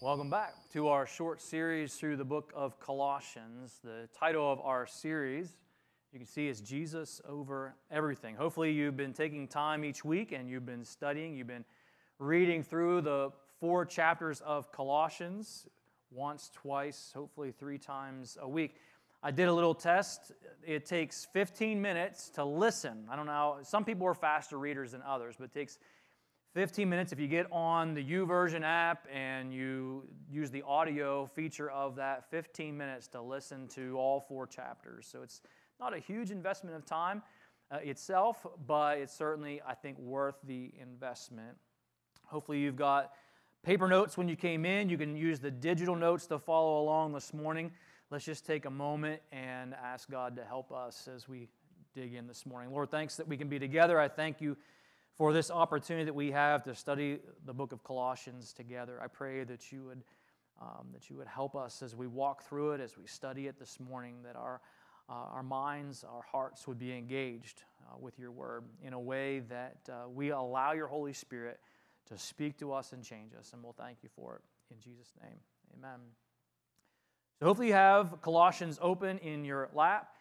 Welcome back to our short series through the book of Colossians. The title of our series, you can see, is Jesus over everything. Hopefully, you've been taking time each week and you've been studying, you've been reading through the four chapters of Colossians once, twice, hopefully three times a week. I did a little test. It takes 15 minutes to listen. I don't know, some people are faster readers than others, but it takes 15 minutes if you get on the YouVersion app and you use the audio feature of that 15 minutes to listen to all four chapters. So it's not a huge investment of time uh, itself but it's certainly i think worth the investment. Hopefully you've got paper notes when you came in. You can use the digital notes to follow along this morning. Let's just take a moment and ask god to help us as we dig in this morning. Lord thanks that we can be together. I thank you for this opportunity that we have to study the book of Colossians together. I pray that you would, um, that you would help us as we walk through it, as we study it this morning, that our, uh, our minds, our hearts would be engaged uh, with your word in a way that uh, we allow your Holy Spirit to speak to us and change us. And we'll thank you for it. In Jesus' name, amen. So hopefully you have Colossians open in your lap.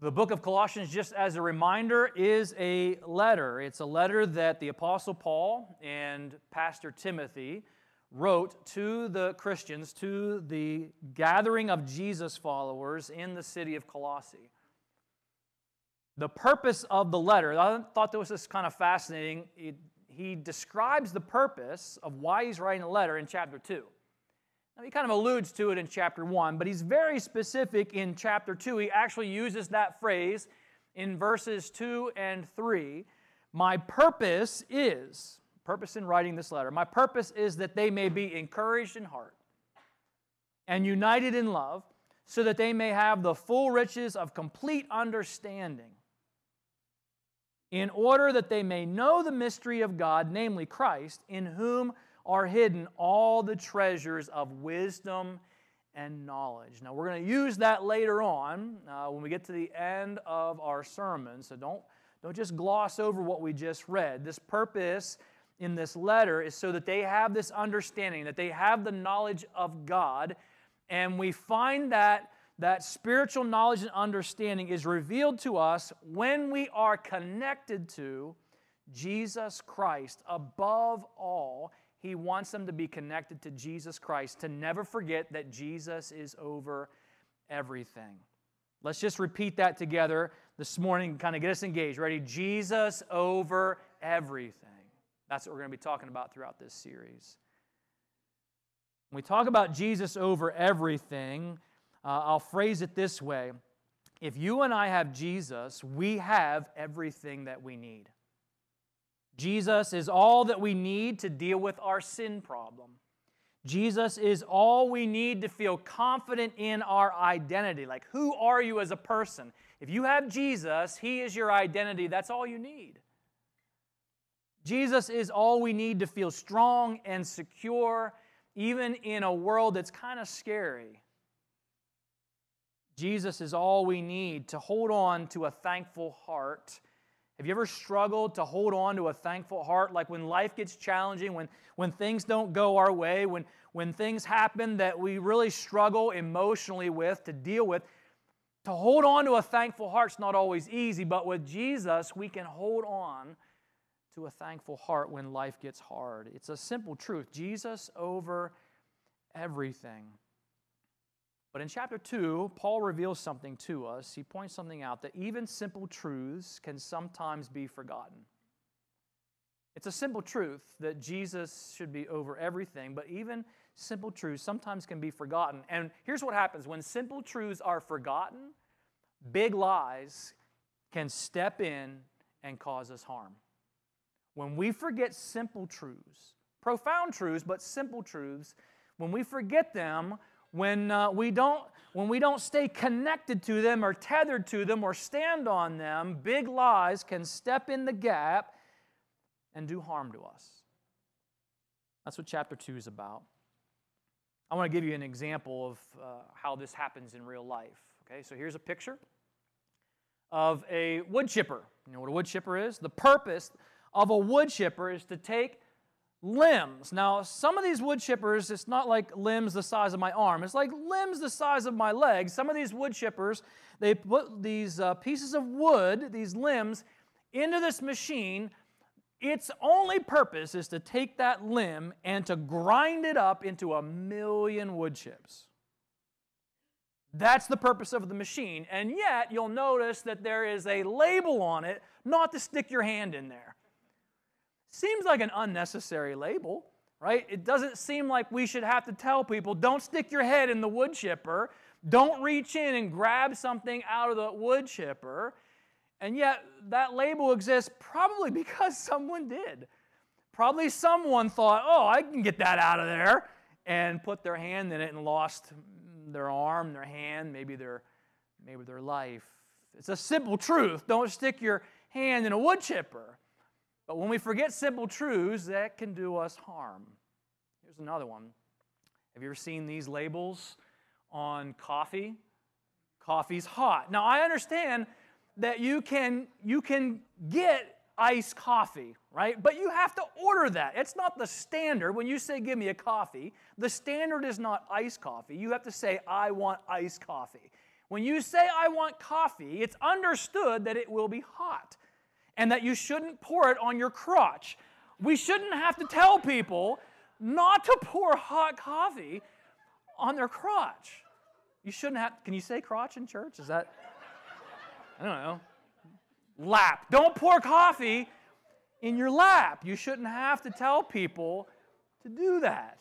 The book of Colossians, just as a reminder, is a letter. It's a letter that the Apostle Paul and Pastor Timothy wrote to the Christians, to the gathering of Jesus followers in the city of Colossae. The purpose of the letter, I thought this was kind of fascinating. He describes the purpose of why he's writing a letter in chapter 2. Now, he kind of alludes to it in chapter 1, but he's very specific in chapter 2. He actually uses that phrase in verses 2 and 3. My purpose is, purpose in writing this letter, my purpose is that they may be encouraged in heart and united in love, so that they may have the full riches of complete understanding, in order that they may know the mystery of God, namely Christ, in whom are hidden all the treasures of wisdom and knowledge. Now, we're going to use that later on uh, when we get to the end of our sermon, so don't, don't just gloss over what we just read. This purpose in this letter is so that they have this understanding, that they have the knowledge of God, and we find that that spiritual knowledge and understanding is revealed to us when we are connected to Jesus Christ above all he wants them to be connected to Jesus Christ, to never forget that Jesus is over everything. Let's just repeat that together this morning, kind of get us engaged. Ready? Jesus over everything. That's what we're going to be talking about throughout this series. When we talk about Jesus over everything, uh, I'll phrase it this way If you and I have Jesus, we have everything that we need. Jesus is all that we need to deal with our sin problem. Jesus is all we need to feel confident in our identity. Like, who are you as a person? If you have Jesus, He is your identity. That's all you need. Jesus is all we need to feel strong and secure, even in a world that's kind of scary. Jesus is all we need to hold on to a thankful heart have you ever struggled to hold on to a thankful heart? Like when life gets challenging, when, when things don't go our way, when, when things happen that we really struggle emotionally with, to deal with, to hold on to a thankful heart's not always easy, but with Jesus, we can hold on to a thankful heart when life gets hard. It's a simple truth Jesus over everything. But in chapter 2, Paul reveals something to us. He points something out that even simple truths can sometimes be forgotten. It's a simple truth that Jesus should be over everything, but even simple truths sometimes can be forgotten. And here's what happens when simple truths are forgotten, big lies can step in and cause us harm. When we forget simple truths, profound truths, but simple truths, when we forget them, when, uh, we don't, when we don't stay connected to them or tethered to them or stand on them, big lies can step in the gap and do harm to us. That's what chapter 2 is about. I want to give you an example of uh, how this happens in real life. Okay, so here's a picture of a wood chipper. You know what a wood chipper is? The purpose of a wood chipper is to take limbs. Now, some of these wood chippers, it's not like limbs the size of my arm, it's like limbs the size of my legs. Some of these wood chippers, they put these uh, pieces of wood, these limbs, into this machine. Its only purpose is to take that limb and to grind it up into a million wood chips. That's the purpose of the machine. And yet, you'll notice that there is a label on it not to stick your hand in there. Seems like an unnecessary label, right? It doesn't seem like we should have to tell people don't stick your head in the wood chipper, don't reach in and grab something out of the wood chipper. And yet, that label exists probably because someone did. Probably someone thought, oh, I can get that out of there, and put their hand in it and lost their arm, their hand, maybe their, maybe their life. It's a simple truth. Don't stick your hand in a wood chipper. But when we forget simple truths, that can do us harm. Here's another one. Have you ever seen these labels on coffee? Coffee's hot. Now, I understand that you can, you can get iced coffee, right? But you have to order that. It's not the standard. When you say, give me a coffee, the standard is not iced coffee. You have to say, I want iced coffee. When you say, I want coffee, it's understood that it will be hot and that you shouldn't pour it on your crotch. We shouldn't have to tell people not to pour hot coffee on their crotch. You shouldn't have, can you say crotch in church? Is that, I don't know. Lap. Don't pour coffee in your lap. You shouldn't have to tell people to do that.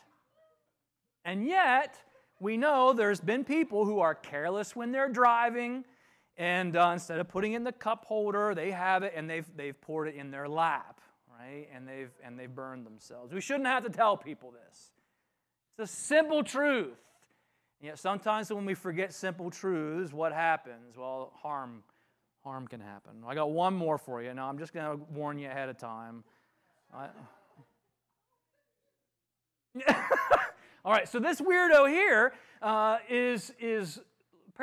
And yet, we know there's been people who are careless when they're driving, and uh, instead of putting it in the cup holder, they have it and they've, they've poured it in their lap, right? And they've, and they've burned themselves. We shouldn't have to tell people this. It's a simple truth. And yet sometimes when we forget simple truths, what happens? Well, harm, harm can happen. I got one more for you. Now, I'm just going to warn you ahead of time. I... All right, so this weirdo here uh, is is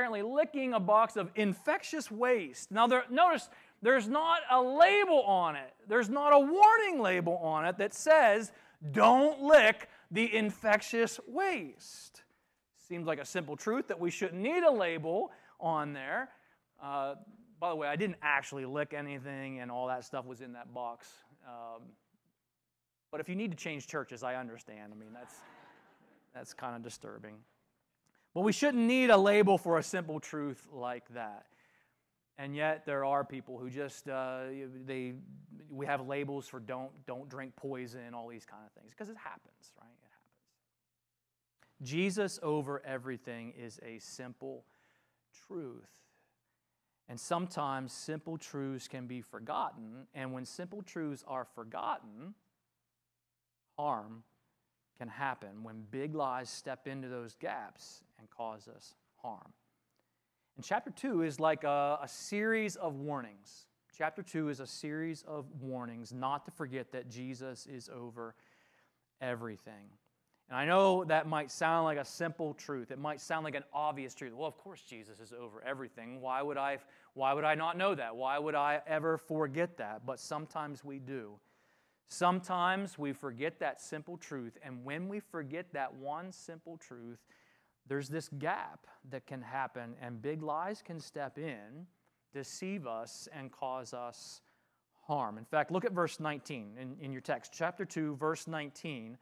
apparently licking a box of infectious waste. Now, there, notice there's not a label on it, there's not a warning label on it that says, don't lick the infectious waste. Seems like a simple truth that we shouldn't need a label on there. Uh, by the way, I didn't actually lick anything, and all that stuff was in that box. Um, but if you need to change churches, I understand. I mean, that's, that's kind of disturbing. But we shouldn't need a label for a simple truth like that. And yet there are people who just uh, they we have labels for don't don't drink poison, all these kind of things because it happens, right? It happens. Jesus over everything is a simple truth. And sometimes simple truths can be forgotten, and when simple truths are forgotten, harm can happen when big lies step into those gaps and cause us harm. And chapter 2 is like a, a, series of warnings. Chapter 2 is a series of warnings not to forget that Jesus is over everything. And I know that might sound like a simple truth. It might sound like an obvious truth. Well, of course Jesus is over everything. Why would I why would I not know that? Why would I ever forget that? But sometimes we do. Sometimes we forget that simple truth, and when we forget that one simple truth, there's this gap that can happen, and big lies can step in, deceive us, and cause us harm. In fact, look at verse 19 in, in your text, chapter 2, verse 19.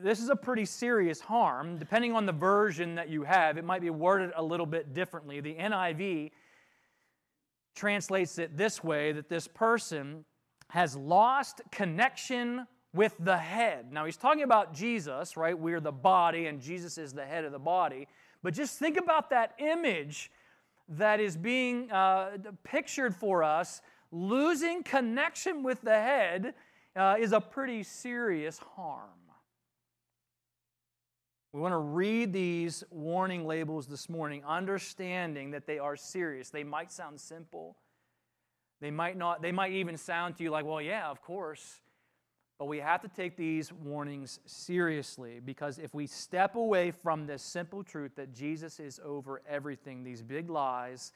This is a pretty serious harm. Depending on the version that you have, it might be worded a little bit differently. The NIV translates it this way that this person has lost connection with the head. Now, he's talking about Jesus, right? We're the body, and Jesus is the head of the body. But just think about that image that is being uh, pictured for us. Losing connection with the head uh, is a pretty serious harm. We want to read these warning labels this morning, understanding that they are serious. They might sound simple, they might not, they might even sound to you like, well, yeah, of course. But we have to take these warnings seriously because if we step away from this simple truth that Jesus is over everything, these big lies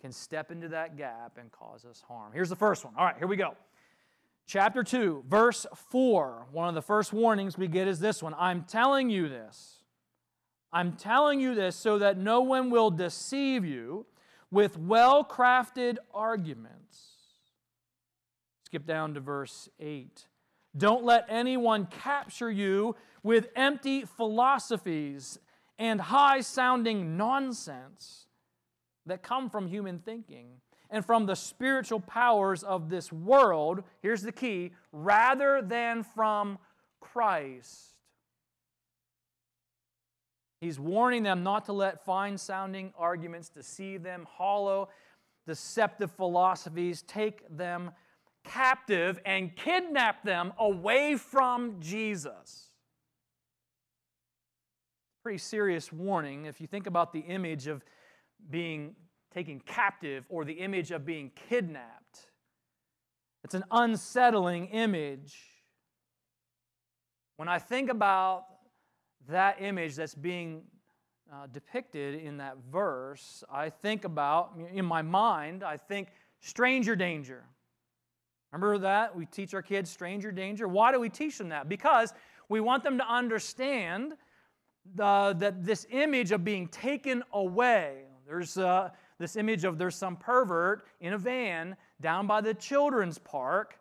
can step into that gap and cause us harm. Here's the first one. All right, here we go. Chapter 2, verse 4. One of the first warnings we get is this one I'm telling you this. I'm telling you this so that no one will deceive you with well crafted arguments. Skip down to verse 8. Don't let anyone capture you with empty philosophies and high sounding nonsense that come from human thinking and from the spiritual powers of this world. Here's the key rather than from Christ. He's warning them not to let fine sounding arguments deceive them, hollow, deceptive philosophies take them captive and kidnap them away from Jesus. Pretty serious warning if you think about the image of being taken captive or the image of being kidnapped. It's an unsettling image. When I think about that image that's being uh, depicted in that verse, I think about, in my mind, I think stranger danger. Remember that? We teach our kids stranger danger. Why do we teach them that? Because we want them to understand the, that this image of being taken away. There's uh, this image of there's some pervert in a van down by the children's park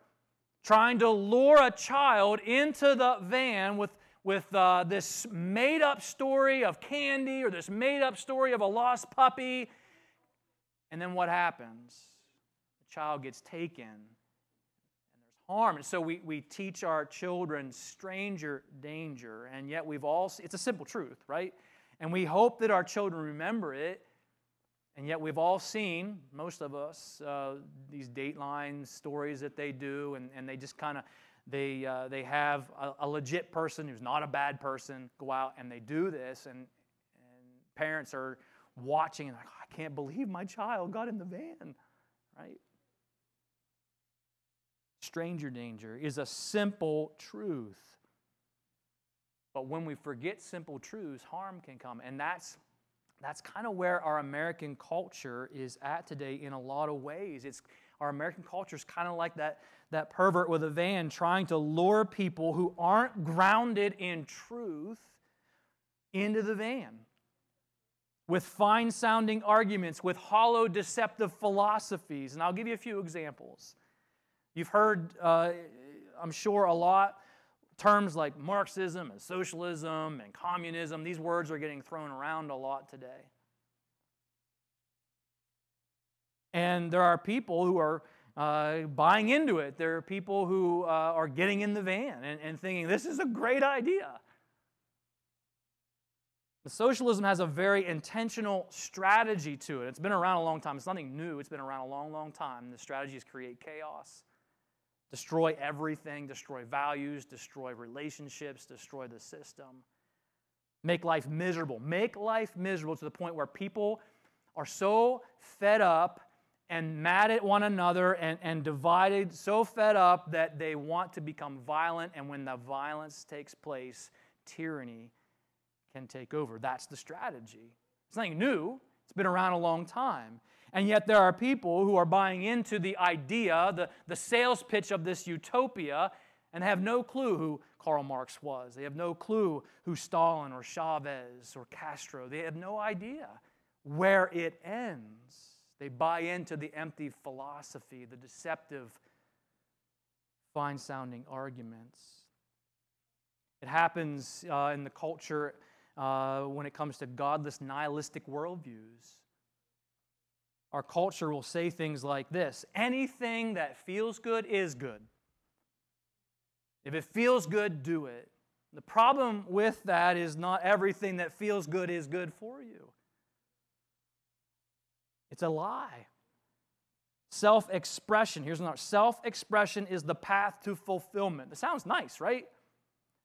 trying to lure a child into the van with with uh, this made up story of candy or this made up story of a lost puppy. And then what happens? The child gets taken harm. And so we, we teach our children stranger danger. And yet we've all, it's a simple truth, right? And we hope that our children remember it. And yet we've all seen, most of us, uh, these Dateline stories that they do, and, and they just kind of they, uh, they have a, a, legit person who's not a bad person go out and they do this, and, and parents are watching and like, oh, I can't believe my child got in the van, right? Stranger danger is a simple truth. But when we forget simple truths, harm can come. And that's, that's kind of where our American culture is at today in a lot of ways. It's, our American culture is kind of like that, that pervert with a van trying to lure people who aren't grounded in truth into the van with fine sounding arguments, with hollow, deceptive philosophies. And I'll give you a few examples. You've heard, uh, I'm sure, a lot terms like Marxism and socialism and communism. These words are getting thrown around a lot today. And there are people who are uh, buying into it. There are people who uh, are getting in the van and, and thinking, this is a great idea. The socialism has a very intentional strategy to it. It's been around a long time. It's nothing new. It's been around a long, long time. The strategy is create chaos, destroy everything, destroy values, destroy relationships, destroy the system, make life miserable. Make life miserable to the point where people are so fed up and mad at one another and, and divided, so fed up that they want to become violent. And when the violence takes place, tyranny can take over. That's the strategy. It's nothing new, it's been around a long time. And yet, there are people who are buying into the idea, the, the sales pitch of this utopia, and have no clue who Karl Marx was. They have no clue who Stalin or Chavez or Castro. They have no idea where it ends. They buy into the empty philosophy, the deceptive, fine sounding arguments. It happens uh, in the culture uh, when it comes to godless, nihilistic worldviews. Our culture will say things like this anything that feels good is good. If it feels good, do it. The problem with that is not everything that feels good is good for you. It's a lie. Self expression, here's another self expression is the path to fulfillment. It sounds nice, right?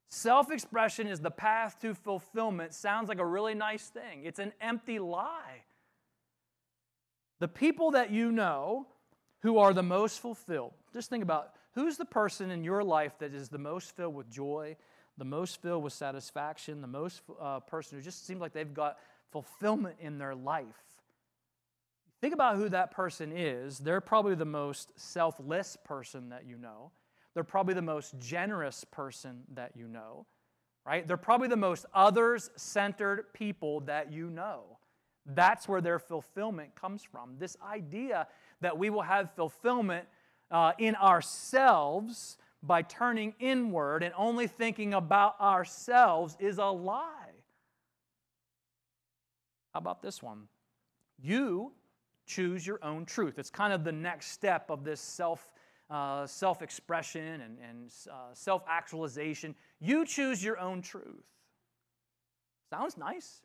Self expression is the path to fulfillment. Sounds like a really nice thing. It's an empty lie. The people that you know who are the most fulfilled, just think about who's the person in your life that is the most filled with joy, the most filled with satisfaction, the most uh, person who just seems like they've got fulfillment in their life. Think about who that person is. They're probably the most selfless person that you know. they're probably the most generous person that you know, right? They're probably the most others centered people that you know. That's where their fulfillment comes from. This idea that we will have fulfillment uh, in ourselves by turning inward and only thinking about ourselves is a lie. How about this one? You choose your own truth. It's kind of the next step of this self. Uh, self expression and, and uh, self actualization. You choose your own truth. Sounds nice.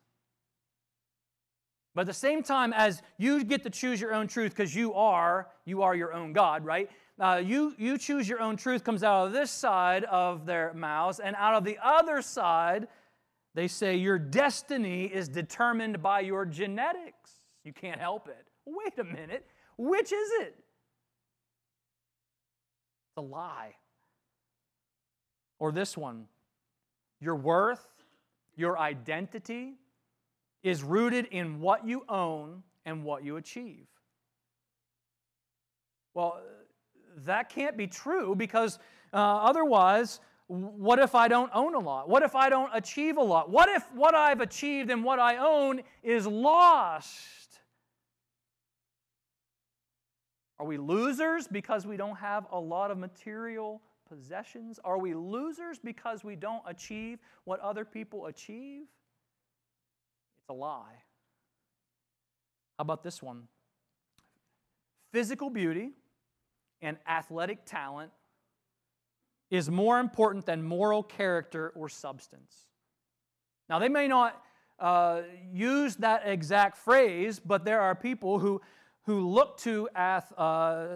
But at the same time as you get to choose your own truth because you are, you are your own God, right? Uh, you, you choose your own truth comes out of this side of their mouths, and out of the other side, they say your destiny is determined by your genetics. You can't help it. Wait a minute. Which is it? It's a lie. Or this one your worth, your identity is rooted in what you own and what you achieve. Well, that can't be true because uh, otherwise, what if I don't own a lot? What if I don't achieve a lot? What if what I've achieved and what I own is lost? Are we losers because we don't have a lot of material possessions? Are we losers because we don't achieve what other people achieve? It's a lie. How about this one? Physical beauty and athletic talent is more important than moral character or substance. Now, they may not uh, use that exact phrase, but there are people who, who look to ath, uh,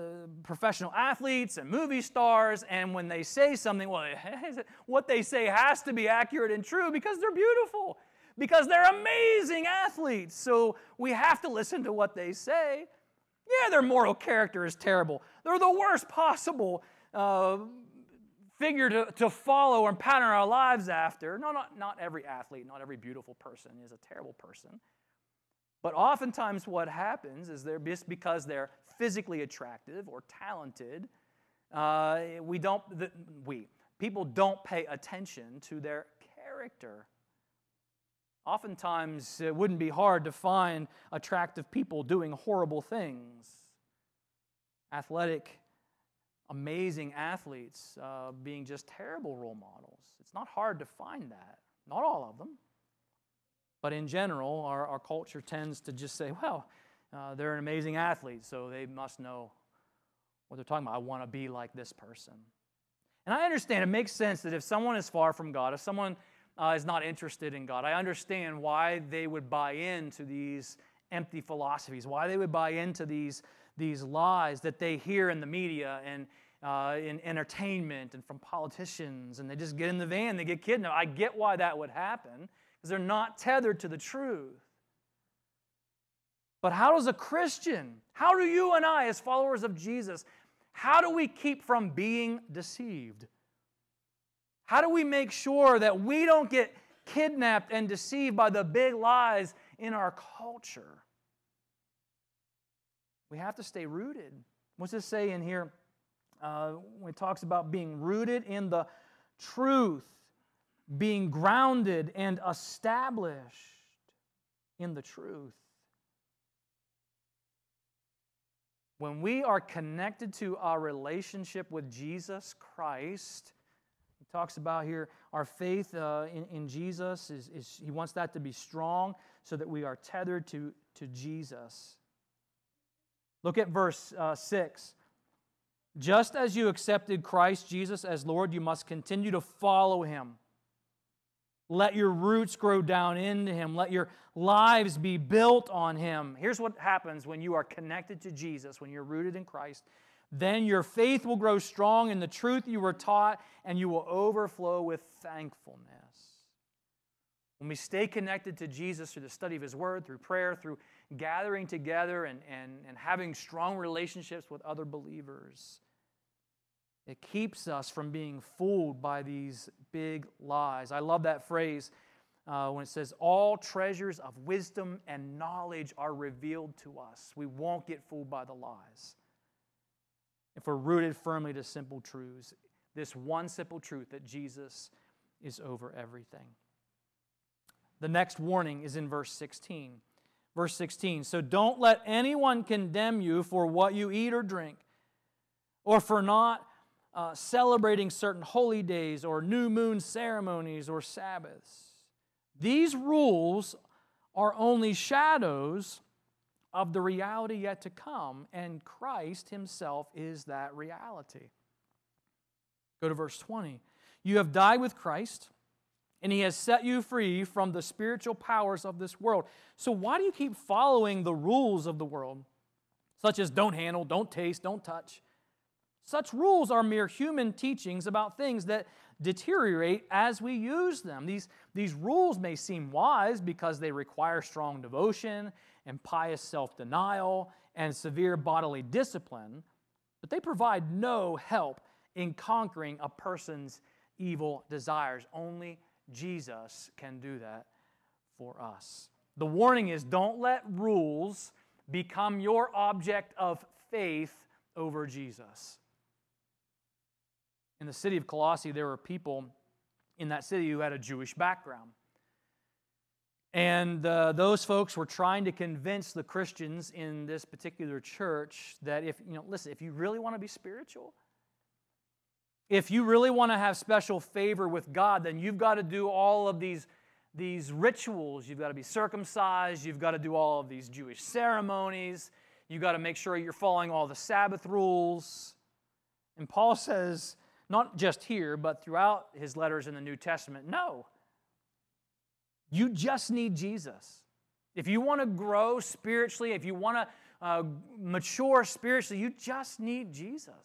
professional athletes and movie stars, and when they say something, well, what they say has to be accurate and true because they're beautiful, because they're amazing athletes. So we have to listen to what they say. Yeah, their moral character is terrible. They're the worst possible uh, figure to, to follow and pattern our lives after. No, not, not every athlete, not every beautiful person is a terrible person. But oftentimes, what happens is they're just because they're physically attractive or talented, uh, we don't, the, we, people don't pay attention to their character. Oftentimes, it wouldn't be hard to find attractive people doing horrible things. Athletic, amazing athletes uh, being just terrible role models. It's not hard to find that. Not all of them. But in general, our, our culture tends to just say, well, uh, they're an amazing athlete, so they must know what they're talking about. I want to be like this person. And I understand it makes sense that if someone is far from God, if someone uh, is not interested in God. I understand why they would buy into these empty philosophies, why they would buy into these, these lies that they hear in the media and uh, in entertainment and from politicians, and they just get in the van, they get kidnapped. I get why that would happen because they're not tethered to the truth. But how does a Christian, how do you and I, as followers of Jesus, how do we keep from being deceived? How do we make sure that we don't get kidnapped and deceived by the big lies in our culture? We have to stay rooted. What's this say in here uh, when it talks about being rooted in the truth, being grounded and established in the truth? When we are connected to our relationship with Jesus Christ, talks about here our faith uh, in, in Jesus is, is he wants that to be strong so that we are tethered to, to jesus. Look at verse uh, 6 just as you accepted christ jesus as lord you must continue to follow him. Let your roots grow down into him. Let your lives be built on him. Here's what happens when you are connected to jesus when you're rooted in christ then your faith will grow strong in the truth you were taught, and you will overflow with thankfulness. When we stay connected to Jesus through the study of His Word, through prayer, through gathering together and, and, and having strong relationships with other believers, it keeps us from being fooled by these big lies. I love that phrase uh, when it says, All treasures of wisdom and knowledge are revealed to us. We won't get fooled by the lies if we're rooted firmly to simple truths. this one simple truth that Jesus is over everything. The next warning is in verse 16. Verse 16 So don't let anyone condemn you for what you eat or drink, or for not uh, celebrating certain holy days, or new moon ceremonies, or Sabbaths. These rules are only shadows of the reality yet to come, and Christ Himself is that reality. Go to verse 20. You have died with Christ, and He has set you free from the spiritual powers of this world. So, why do you keep following the rules of the world, such as don't handle, don't taste, don't touch? Such rules are mere human teachings about things that deteriorate as we use them. These, these rules may seem wise because they require strong devotion and pious self denial and severe bodily discipline, but they provide no help in conquering a person's evil desires. Only Jesus can do that for us. The warning is don't let rules become your object of faith over Jesus. In the city of Colossae, there were people in that city who had a Jewish background. And uh, those folks were trying to convince the Christians in this particular church that if, you know, listen, if you really want to be spiritual, if you really want to have special favor with God, then you've got to do all of these, these rituals. You've got to be circumcised. You've got to do all of these Jewish ceremonies. You've got to make sure you're following all the Sabbath rules. And Paul says, not just here, but throughout his letters in the New Testament, no. You just need Jesus. If you want to grow spiritually, if you want to uh, mature spiritually, you just need Jesus.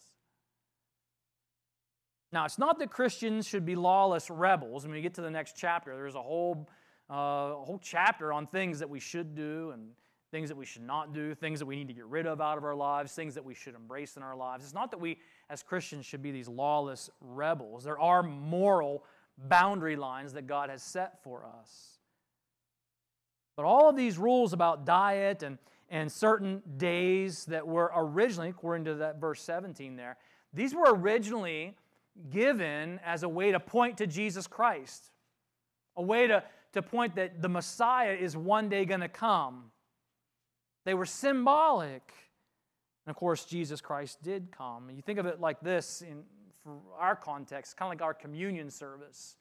Now, it's not that Christians should be lawless rebels. When we get to the next chapter, there's a whole, uh, a whole chapter on things that we should do and things that we should not do, things that we need to get rid of out of our lives, things that we should embrace in our lives. It's not that we, as Christians, should be these lawless rebels. There are moral boundary lines that God has set for us. But all of these rules about diet and, and certain days that were originally, according to that verse 17 there, these were originally given as a way to point to Jesus Christ, a way to, to point that the Messiah is one day going to come. They were symbolic. And of course, Jesus Christ did come. You think of it like this in for our context, kind of like our communion service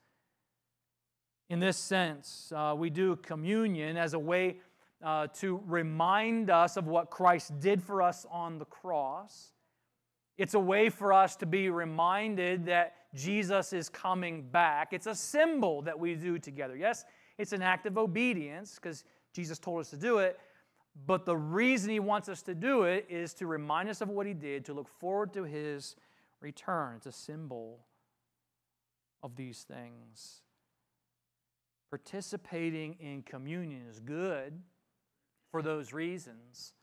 in this sense. Uh, we do communion as a way uh, to remind us of what Christ did for us on the cross. It's a way for us to be reminded that Jesus is coming back. It's a symbol that we do together. Yes, it's an act of obedience because Jesus told us to do it. But the reason he wants us to do it is to remind us of what he did, to look forward to his return. It's a symbol of these things. Participating in communion is good for those reasons.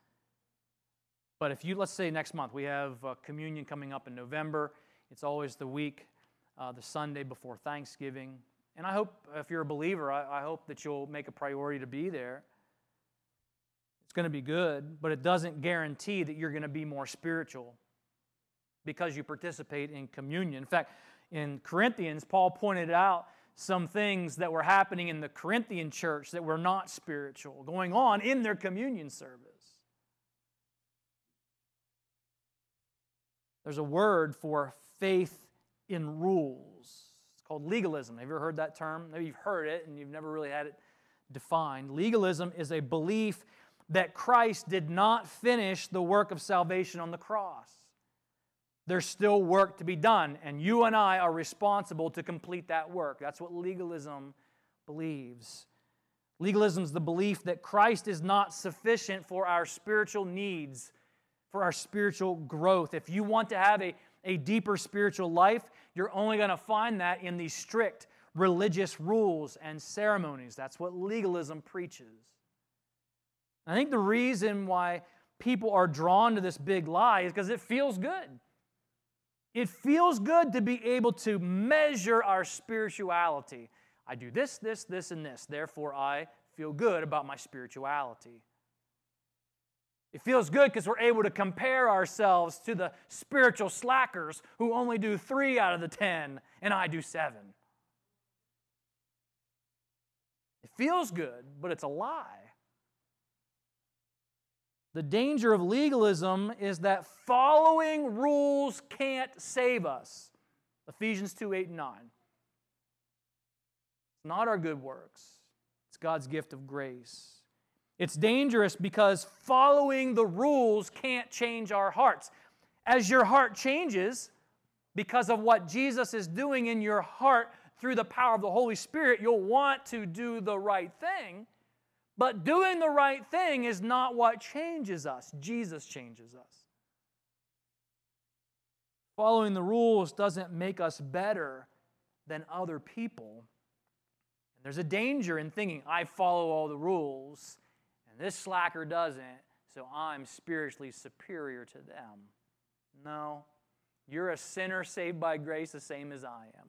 But if you, let's say next month, we have uh, communion coming up in November. It's always the week, uh, the Sunday before Thanksgiving. And I hope, if you're a believer, I, I hope that you'll make a priority to be there. It's going to be good, but it doesn't guarantee that you're going to be more spiritual because you participate in communion. In fact, in Corinthians, Paul pointed out some things that were happening in the Corinthian church that were not spiritual going on in their communion service. There's a word for faith in rules. It's called legalism. Have you ever heard that term? Maybe you've heard it and you've never really had it defined. Legalism is a belief that Christ did not finish the work of salvation on the cross. There's still work to be done, and you and I are responsible to complete that work. That's what legalism believes. Legalism is the belief that Christ is not sufficient for our spiritual needs, for our spiritual growth. If you want to have a, a deeper spiritual life, you're only going to find that in these strict religious rules and ceremonies. That's what legalism preaches. I think the reason why people are drawn to this big lie is because it feels good. It feels good to be able to measure our spirituality. I do this, this, this, and this. Therefore, I feel good about my spirituality. It feels good because we're able to compare ourselves to the spiritual slackers who only do three out of the ten, and I do seven. It feels good, but it's a lie. The danger of legalism is that following rules can't save us. Ephesians 2 8 and 9. It's not our good works, it's God's gift of grace. It's dangerous because following the rules can't change our hearts. As your heart changes, because of what Jesus is doing in your heart through the power of the Holy Spirit, you'll want to do the right thing. But doing the right thing is not what changes us. Jesus changes us. Following the rules doesn't make us better than other people. And there's a danger in thinking, I follow all the rules, and this slacker doesn't, so I'm spiritually superior to them. No, you're a sinner saved by grace the same as I am.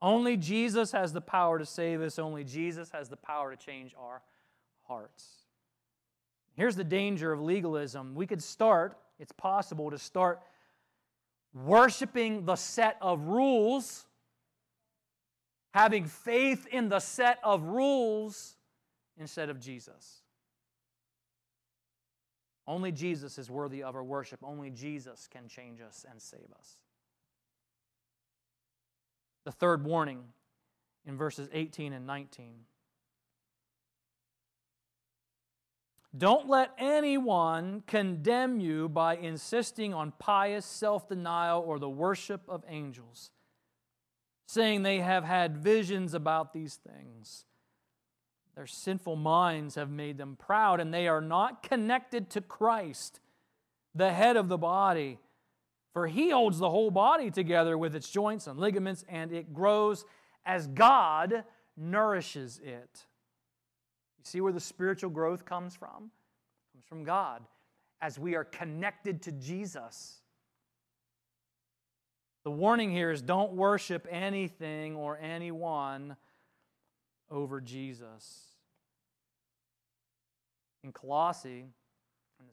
Only Jesus has the power to save us. Only Jesus has the power to change our hearts. Here's the danger of legalism. We could start, it's possible to start worshiping the set of rules, having faith in the set of rules instead of Jesus. Only Jesus is worthy of our worship. Only Jesus can change us and save us the third warning in verses 18 and 19. Don't let anyone condemn you by insisting on pious self denial or the worship of angels, saying they have had visions about these things. Their sinful minds have made them proud, and they are not connected to Christ, the head of the body for he holds the whole body together with its joints and ligaments, and it grows as God nourishes it. You see where the spiritual growth comes from? It comes from God as we are connected to Jesus. The warning here is don't worship anything or anyone over Jesus. In Colossae,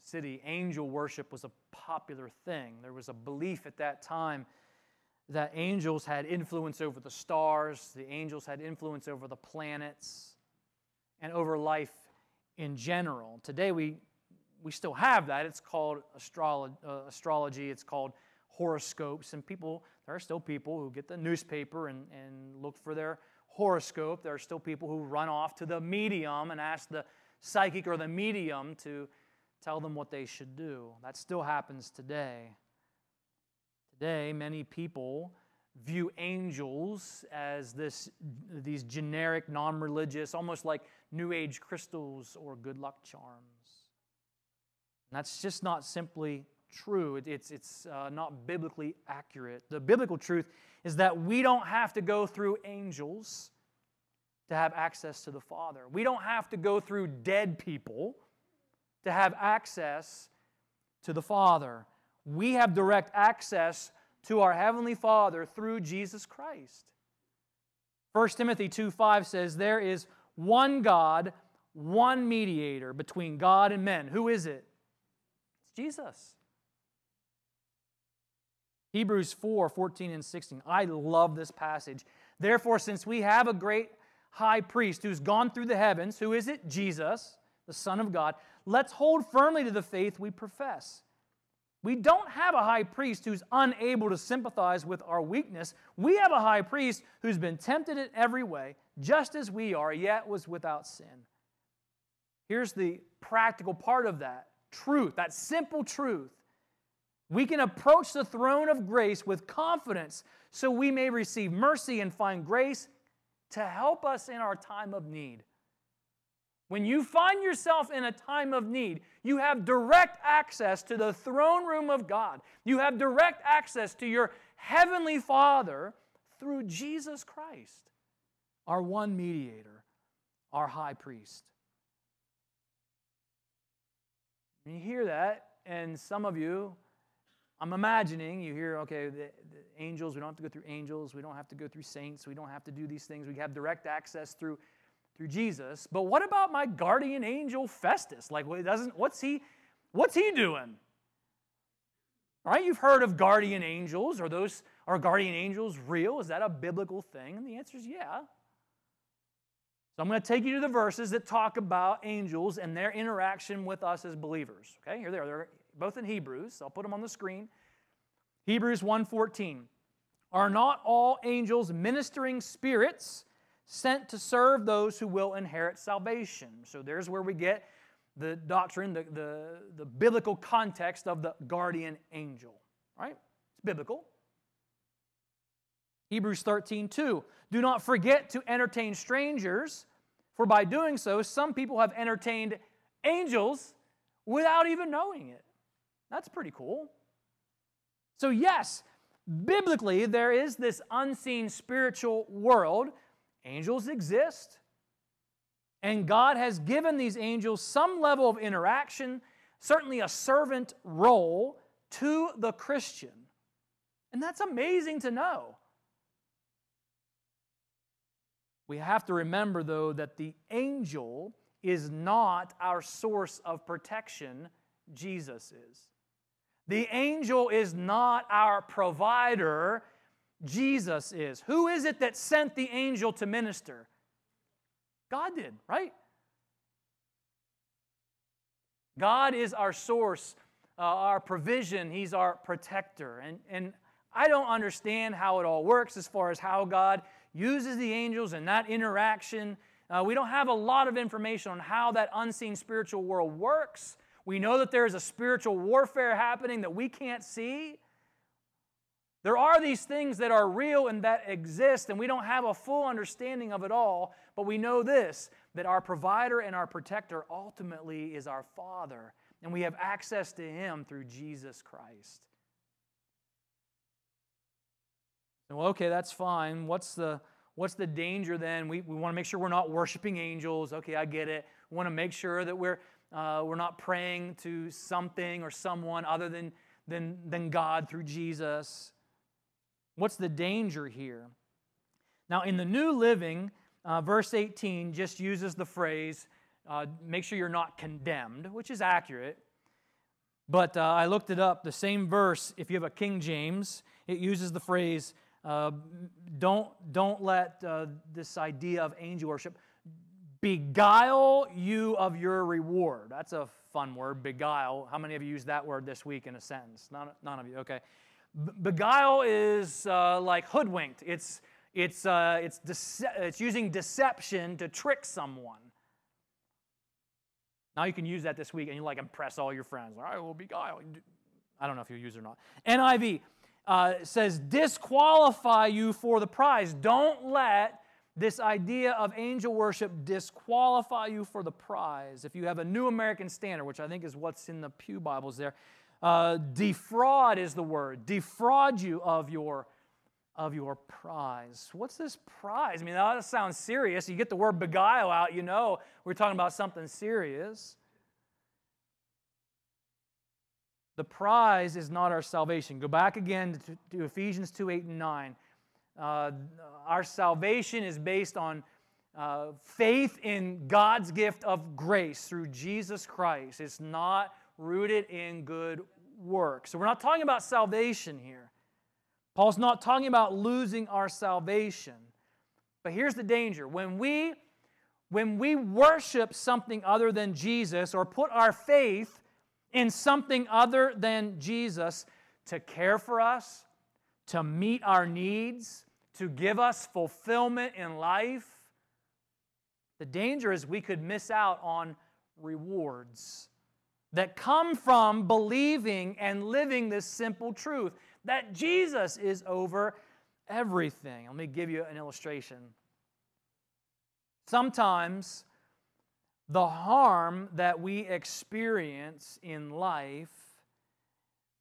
the city, angel worship was a popular thing. There was a belief at that time that angels had influence over the stars, the angels had influence over the planets, and over life in general. Today, we, we still have that. It's called astrolo- uh, astrology, it's called horoscopes, and people, there are still people who get the newspaper and, and look for their horoscope. There are still people who run off to the medium and ask the psychic or the medium to tell them what they should do. That still happens today. Today, many people view angels as this, these generic, non religious, almost like New Age crystals or good luck charms. And that's just not simply true, it's, it's uh, not biblically accurate. The biblical truth is that we don't have to go through angels to have access to the Father, we don't have to go through dead people to have access to the Father. We have direct access to our Heavenly Father through Jesus Christ. 1 Timothy 2 5 says, There is one God, one mediator between God and men. Who is it? It's Jesus. Hebrews 4 14 and 16. I love this passage. Therefore, since we have a great high priest who's gone through the heavens, who is it? Jesus, the Son of God. Let's hold firmly to the faith we profess. We don't have a high priest who's unable to sympathize with our weakness. We have a high priest who's been tempted in every way, just as we are, yet was without sin. Here's the practical part of that truth, that simple truth. We can approach the throne of grace with confidence so we may receive mercy and find grace to help us in our time of need. When you find yourself in a time of need, you have direct access to the throne room of God. You have direct access to your heavenly Father through Jesus Christ, our one mediator, our high priest. You hear that, and some of you, I'm imagining, you hear, okay, the, the angels, we don't have to go through angels, we don't have to go through saints, we don't have to do these things, we have direct access through through Jesus. But what about my guardian angel Festus? Like, what doesn't what's he what's he doing? All right, you've heard of guardian angels. Are those are guardian angels real? Is that a biblical thing? And the answer is yeah. So I'm going to take you to the verses that talk about angels and their interaction with us as believers. Okay, here they are. They're both in Hebrews. I'll put them on the screen. Hebrews 1:14. Are not all angels ministering spirits sent to serve those who will inherit salvation? So there's where we get the doctrine, the, the, the biblical context of the guardian angel. Right? It's biblical. Hebrews 13, 2. Do not forget to entertain strangers, for by doing so, some people have entertained angels without even knowing it. That's pretty cool. So, yes, biblically, there is this unseen spiritual world. Angels exist. And God has given these angels some level of interaction, certainly a servant role to the Christian. And that's amazing to know. We have to remember, though, that the angel is not our source of protection, Jesus is. The angel is not our provider, Jesus is. Who is it that sent the angel to minister? God did, right? God is our source, uh, our provision, He's our protector. And, and I don't understand how it all works as far as how God uses the angels and that interaction. Uh, we don't have a lot of information on how that unseen spiritual world works. We know that there is a spiritual warfare happening that we can't see. There are these things that are real and that exist, and we don't have a full understanding of it all, but we know this that our provider and our protector ultimately is our Father, and we have access to Him through Jesus Christ. Well, okay, that's fine. What's the what's the danger then? We, we want to make sure we're not worshiping angels. Okay, I get it. We want to make sure that we're uh, we're not praying to something or someone other than, than, than God through Jesus. What's the danger here? Now, in the New Living, uh, verse 18 just uses the phrase, uh, make sure you're not condemned, which is accurate. But uh, I looked it up. The same verse, if you have a King James, it uses the phrase, uh, don't, don't let uh, this idea of angel worship beguile you of your reward. That's a fun word, beguile. How many of you used that word this week in a sentence? None, none of you, okay. Beguile is uh, like hoodwinked. It's, it's, uh, it's, dece- it's using deception to trick someone. Now you can use that this week and you like impress all your friends. I will beguile. I don't know if you'll use it or not. NIV, uh, says, disqualify you for the prize. Don't let this idea of angel worship disqualify you for the prize. If you have a New American Standard, which I think is what's in the Pew Bibles there, uh, defraud is the word. Defraud you of your of your prize. What's this prize? I mean, that sounds serious. You get the word beguile out, you know we're talking about something serious. The prize is not our salvation. Go back again to, to Ephesians 2 8 and 9. Uh, our salvation is based on uh, faith in God's gift of grace through Jesus Christ. It's not rooted in good works. So we're not talking about salvation here. Paul's not talking about losing our salvation. But here's the danger. When we when we worship something other than Jesus or put our faith in something other than Jesus to care for us, to meet our needs, to give us fulfillment in life, the danger is we could miss out on rewards that come from believing and living this simple truth that Jesus is over everything. Let me give you an illustration. Sometimes the harm that we experience in life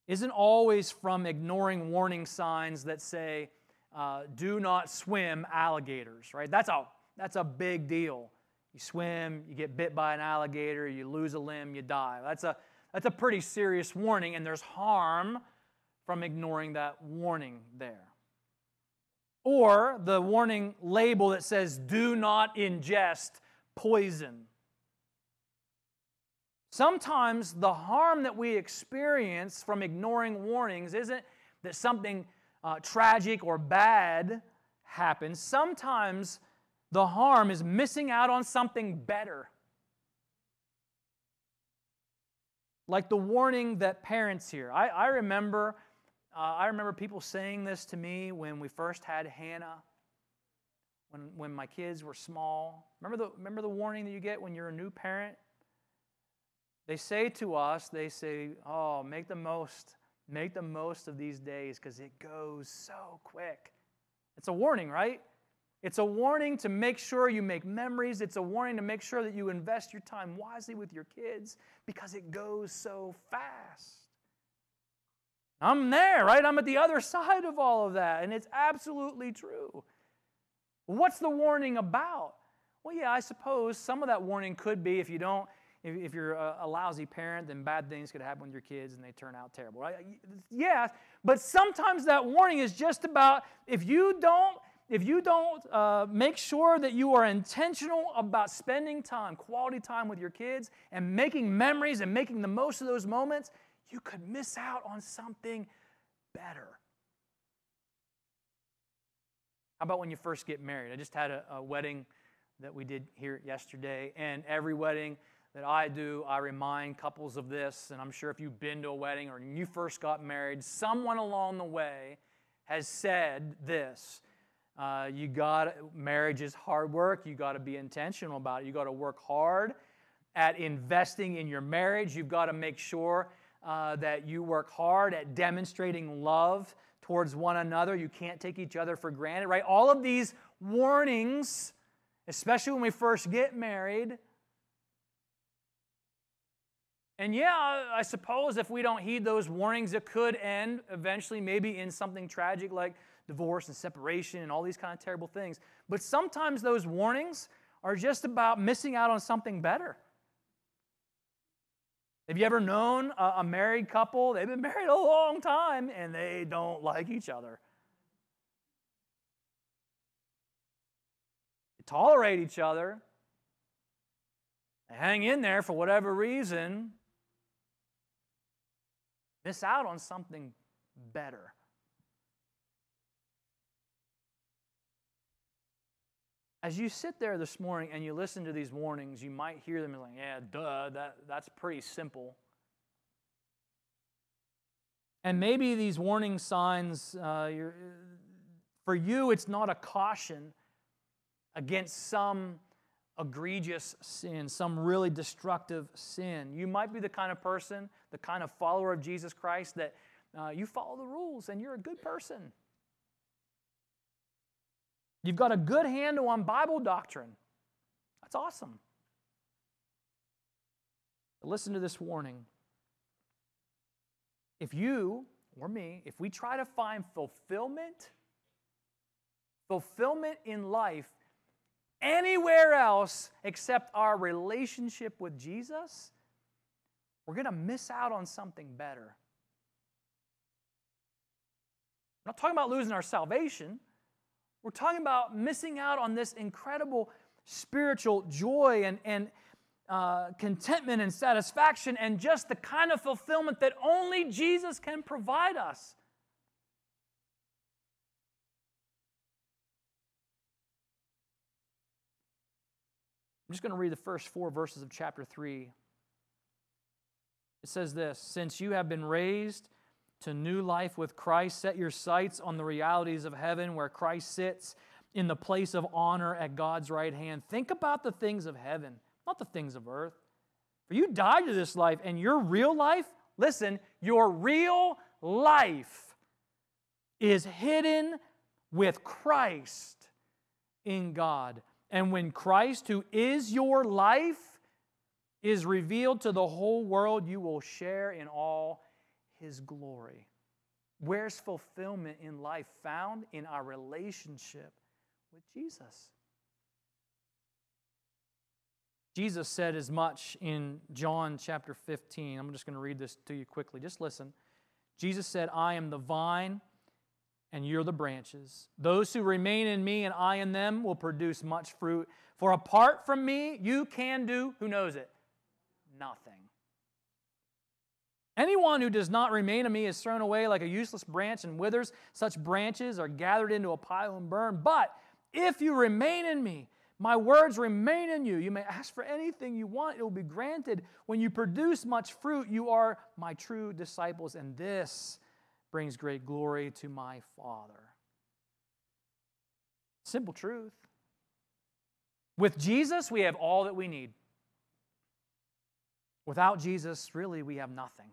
isn't always from ignoring warning signs that say, uh, do not swim alligators, right? That's a, that's a big deal. You swim, you get bit by an alligator, you lose a limb, you die. That's a, that's a pretty serious warning, and there's harm from ignoring that warning there. Or the warning label that says, do not ingest poison. Sometimes the harm that we experience from ignoring warnings isn't that something uh, tragic or bad happens. Sometimes the harm is missing out on something better. Like the warning that parents hear. I, I remember, uh, I remember people saying this to me when we first had Hannah, when, when my kids were small. Remember the, remember the warning that you get when you're a new parent? They say to us, they say, oh, make the most, make the most of these days because it goes so quick. It's a warning, right? It's a warning to make sure you make memories. It's a warning to make sure that you invest your time wisely with your kids because it goes so fast. I'm there, right? I'm at the other side of all of that, and it's absolutely true. What's the warning about? Well, yeah, I suppose some of that warning could be if you don't if, you're a, a, lousy parent, then bad things could happen with your kids and they turn out terrible, right? Yeah, but sometimes that warning is just about if you don't if you don't uh, make sure that you are intentional about spending time, quality time with your kids, and making memories and making the most of those moments, you could miss out on something better. How about when you first get married? I just had a, a wedding that we did here yesterday, and every wedding that I do, I remind couples of this, and I'm sure if you've been to a wedding or you first got married, someone along the way has said this. Uh, you got marriage is hard work. You got to be intentional about it. You got to work hard at investing in your marriage. You've got to make sure uh, that you work hard at demonstrating love towards one another. You can't take each other for granted, right? All of these warnings, especially when we first get married, and yeah, I suppose if we don't heed those warnings, it could end eventually maybe in something tragic like divorce and separation and all these kind of terrible things. But sometimes those warnings are just about missing out on something better. Have you ever known a, married couple? They've been married a long time and they don't like each other. They tolerate each other, they hang in there for whatever reason, miss out on something better. As you sit there this morning and you listen to these warnings, you might hear them like, yeah, duh, that, that's pretty simple. And maybe these warning signs, uh, for you, it's not a caution against some egregious sin, some really destructive sin. You might be the kind of person, the kind of follower of Jesus Christ that uh, you follow the rules and you're a good person. You've got a good handle on Bible doctrine. That's awesome. But listen to this warning. If you or me, if we try to find fulfillment, fulfillment in life anywhere else except our relationship with Jesus, we're going to miss out on something better. I'm not talking about losing our salvation. We're talking about missing out on this incredible spiritual joy and, and uh, contentment and satisfaction and just the kind of fulfillment that only Jesus can provide us. I'm just going to read the first four verses of chapter 3. It says this Since you have been raised to new life with Christ, set your sights on the realities of heaven where Christ sits in the place of honor at God's right hand. Think about the things of heaven, not the things of earth. For you died to this life, and your real life, listen, your real life is hidden with Christ in God. And when Christ, who is your life, is revealed to the whole world, you will share in all his glory. Where's fulfillment in life found? In our relationship with Jesus. Jesus said as much in John chapter 15. I'm just going to read this to you quickly. Just listen. Jesus said, I am the vine and you're the branches. Those who remain in me and I in them will produce much fruit, For apart from me, you can do, who knows it? Nothing. Anyone who does not remain in me is thrown away like a useless branch and withers. Such branches are gathered into a pile and burned. But if you remain in me, my words remain in you. You may ask for anything you want, it will be granted. When you produce much fruit, you are my true disciples, and this brings great glory to my Father. Simple truth. With Jesus, we have all that we need. Without Jesus, really, we have nothing.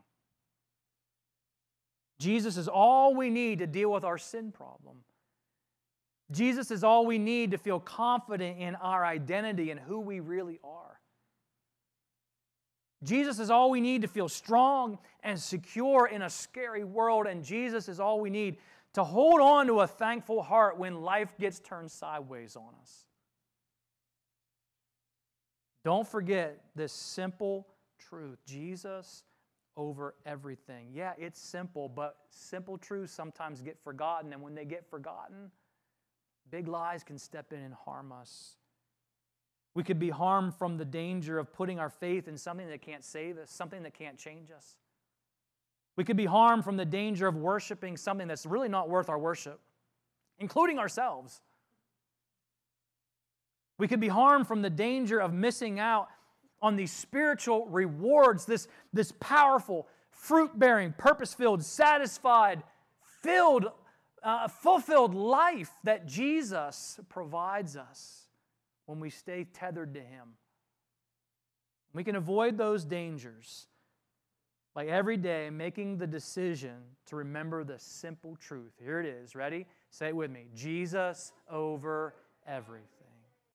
Jesus is all we need to deal with our sin problem. Jesus is all we need to feel confident in our identity and who we really are. Jesus is all we need to feel strong and secure in a scary world, and Jesus is all we need to hold on to a thankful heart when life gets turned sideways on us. Don't forget this simple truth Jesus over everything. Yeah, it's simple, but simple truths sometimes get forgotten, and when they get forgotten, big lies can step in and harm us. We could be harmed from the danger of putting our faith in something that can't save us, something that can't change us. We could be harmed from the danger of worshiping something that's really not worth our worship, including ourselves. We could be harmed from the danger of missing out on these spiritual rewards, this, this powerful, fruit bearing, purpose filled, satisfied, filled, uh, fulfilled life that Jesus provides us when we stay tethered to Him. We can avoid those dangers by every day making the decision to remember the simple truth. Here it is. Ready? Say it with me Jesus over everything.